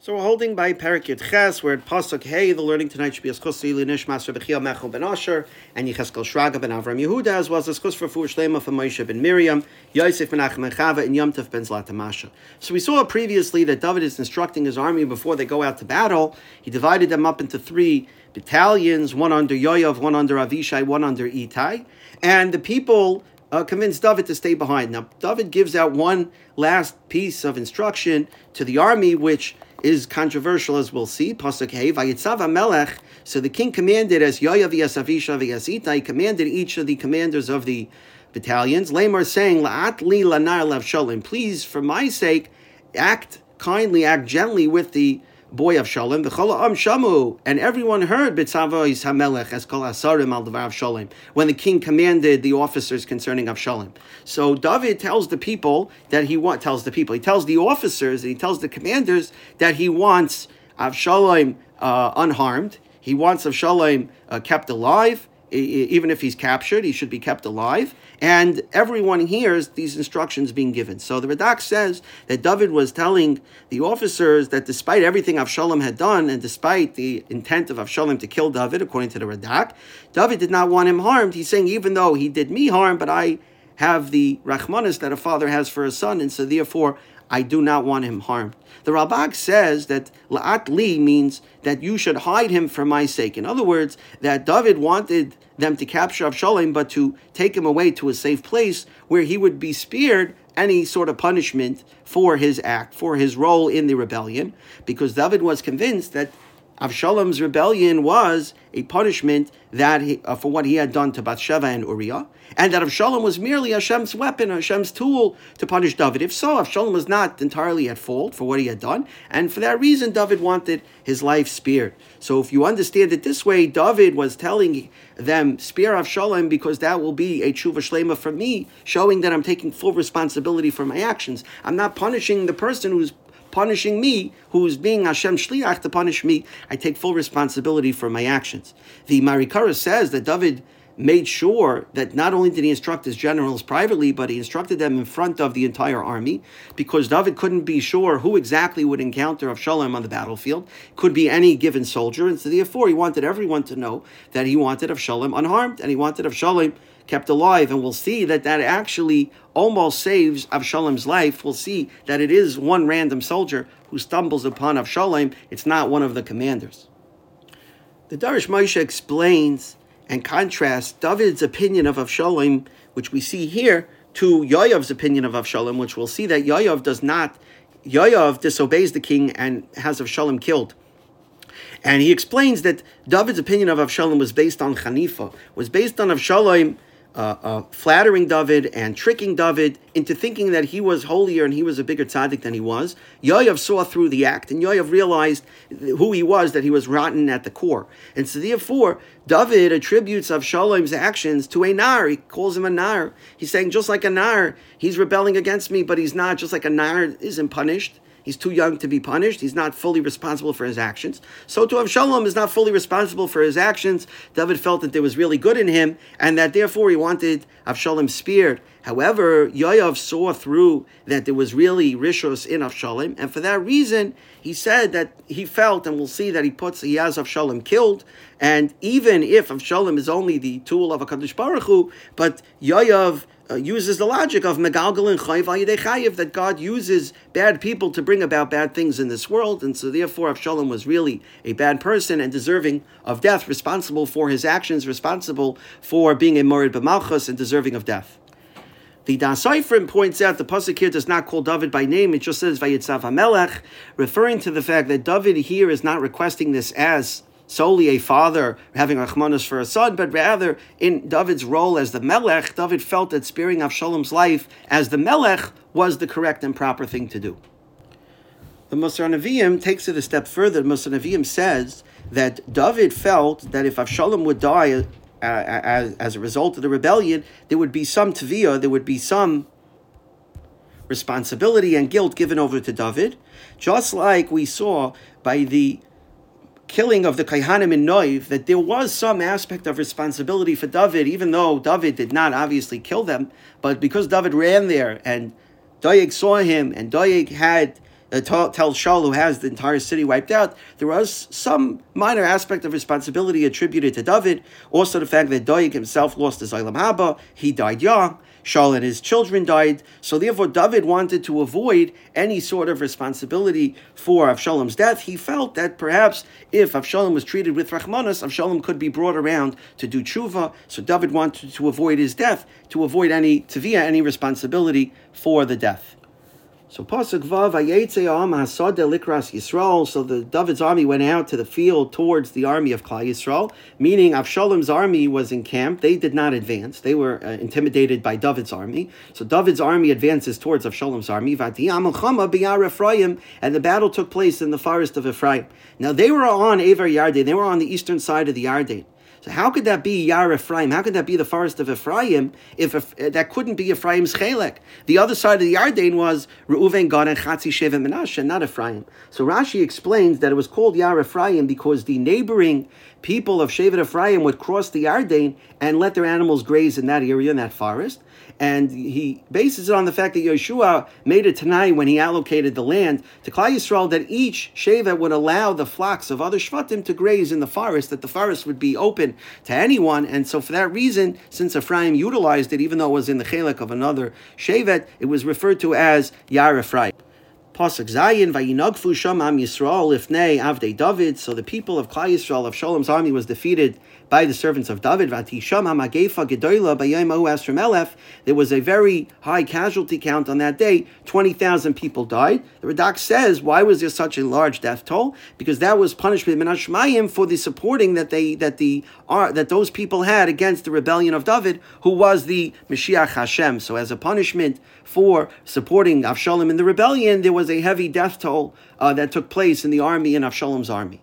So we're holding by Parakit Ches, we're at Pasuk Hey. The learning tonight should be as Chus Nish Master Bechia Mechel ben Asher and Yecheskel Shraga ben Avram Yehuda, as well as as for Fuhr Shlema for Moshe ben Miriam, Yosef ben Achem and Chava, and Yom Tov ben Zlatamasha. So we saw previously that David is instructing his army before they go out to battle. He divided them up into three battalions, one under Yoav, one under Avishai, one under Itai, and the people uh, convinced David to stay behind. Now, David gives out one last piece of instruction to the army, which is controversial, as we'll see. Pasuk Hey, Vayitzav Melech. So the king commanded as Yoav Yasavisha Vyasita, he commanded each of the commanders of the battalions, Lamar saying, La'at li lanar shalom. Please, for my sake, act kindly, act gently with the boy Avshalom, the Am Shamu, and everyone heard Bitzavois Hamelech as Kol Asarim al Devar Avshalom, when the king commanded the officers concerning Avshalom. So David tells the people that he wants, tells the people, he tells the officers, and he tells the commanders that he wants Avshalom uh, unharmed, he wants Avshalom uh, kept alive, even if he's captured, he should be kept alive. And everyone hears these instructions being given. So the Radak says that David was telling the officers that despite everything Avshalom had done, and despite the intent of Avshalom to kill David, according to the Radak, David did not want him harmed. He's saying, even though he did me harm, but I have the Rachmanis that a father has for a son, and so therefore I do not want him harmed. The Ralbag says that La'at li means that you should hide him for my sake. In other words, that David wanted them to capture Avshalom, but to take him away to a safe place where he would be spared any sort of punishment for his act, for his role in the rebellion, because David was convinced that Avshalom's rebellion was a punishment that he, uh, for what he had done to Bathsheba and Uriah, and that Avshalom was merely Hashem's weapon, Hashem's tool to punish David. If so, Avshalom was not entirely at fault for what he had done, and for that reason, David wanted his life spared. So, if you understand it this way, David was telling them, "Spare Avshalom, because that will be a tshuva shlema for me, showing that I'm taking full responsibility for my actions. I'm not punishing the person who's punishing me, who's being Hashem shliach to punish me, I take full responsibility for my actions. The Marikara says that David made sure that not only did he instruct his generals privately, but he instructed them in front of the entire army, because David couldn't be sure who exactly would encounter Avshalom on the battlefield. Could be any given soldier, and so therefore he wanted everyone to know that he wanted Avshalom unharmed, and he wanted Avshalom kept alive, and we'll see that that actually almost saves Avshalom's life. We'll see that it is one random soldier who stumbles upon Avshalom. It's not one of the commanders. The Darash Moshe explains and contrast David's opinion of Avshalom, which we see here, to Yoav's opinion of Avshalom, which we'll see that Yoav does not, Yoav disobeys the king and has Avshalom killed. And he explains that David's opinion of Avshalom was based on Hanifa, was based on Avshalom uh, uh, flattering David and tricking David into thinking that he was holier and he was a bigger tzaddik than he was. Yoav saw through the act, and Yoav realized who he was, that he was rotten at the core. And so therefore, David attributes Avshalom's actions to a nar. He calls him a nar. He's saying, just like a nar, he's rebelling against me, but he's not. Just like a nar isn't punished, He's too young to be punished. He's not fully responsible for his actions. So to Avshalom is not fully responsible for his actions. David felt that there was really good in him, and that therefore he wanted Avshalom speared. However, Yoav saw through that there was really rishos in Avshalom, and for that reason, he said that he felt, and we'll see that he puts he has Avshalom killed, and even if Avshalom is only the tool of a Kadosh Baruch Hu, but Yoav uh, uses the logic of Megalgal and Chayiv that God uses bad people to bring about bad things in this world, and so therefore Avshalom was really a bad person and deserving of death, responsible for his actions, responsible for being a Morid B'malchus and deserving of death. The Da'as Sofrim points out the pasuk here does not call David by name; it just says Vayitzav Hamelech, referring to the fact that David here is not requesting this as solely a father having Rachmanis for a son, but rather in David's role as the Melech, David felt that sparing Avshalom's life as the Melech was the correct and proper thing to do. The Musar Nevi'im takes it a step further. The Musar Nevi'im says that David felt that if Avshalom would die uh, as, as a result of the rebellion, there would be some tviyah, there would be some responsibility and guilt given over to David, just like we saw by the killing of the Kaihanim in Noiv, that there was some aspect of responsibility for David, even though David did not obviously kill them, but because David ran there and Doeg saw him and Doeg had uh, tells Shaul, who has the entire city wiped out, there was some minor aspect of responsibility attributed to David. Also, the fact that Doeg himself lost his Olam Haba, he died young. Shaul and his children died. So therefore, David wanted to avoid any sort of responsibility for Avshalom's death. He felt that perhaps if Avshalom was treated with Rachmanis, Avshalom could be brought around to do tshuva. So David wanted to avoid his death, to avoid any tavia, any responsibility for the death. So Pasuk Vav Am Hasada Likras Yisrael. So the David's army went out to the field towards the army of Klal Yisrael, meaning Avshalom's army was in camp. They did not advance. They were uh, intimidated by David's army. So David's army advances towards Avshalom's army. Ephraim, and the battle took place in the forest of Ephraim. Now they were on Aver Yarden. They were on the eastern side of the Yarden. So how could that be Yar Ephraim? How could that be the forest of Ephraim if, if eh, that couldn't be Ephraim's chelek? The other side of the Yarden was Reuven, Gad, and Chatzi, Sheva, Menashe, not Ephraim. So Rashi explains that it was called Yar Ephraim because the neighboring people of Shevet Ephraim would cross the Yarden and let their animals graze in that area, in that forest and he bases it on the fact that Yeshua made it tonight when he allocated the land to Klal Yisrael that each Shevet would allow the flocks of other Shvatim to graze in the forest, that the forest would be open to anyone. And so for that reason, since Ephraim utilized it, even though it was in the Chelek of another Shevet, it was referred to as Yar Ephraim. Pasuk Zayin vayinagfu sham am Yisrael ifnei avdei David. So the people of Klal Yisrael of Shalom's army was defeated by the servants of David. There was a very high casualty count on that day. 20,000 people died. The Radak says, why was there such a large death toll? Because that was punishment for the supporting that they that the uh, that those people had against the rebellion of David, who was the Mashiach Hashem. So as a punishment for supporting Avshalom in the rebellion, there was a heavy death toll uh, that took place in the army in Avshalom's army.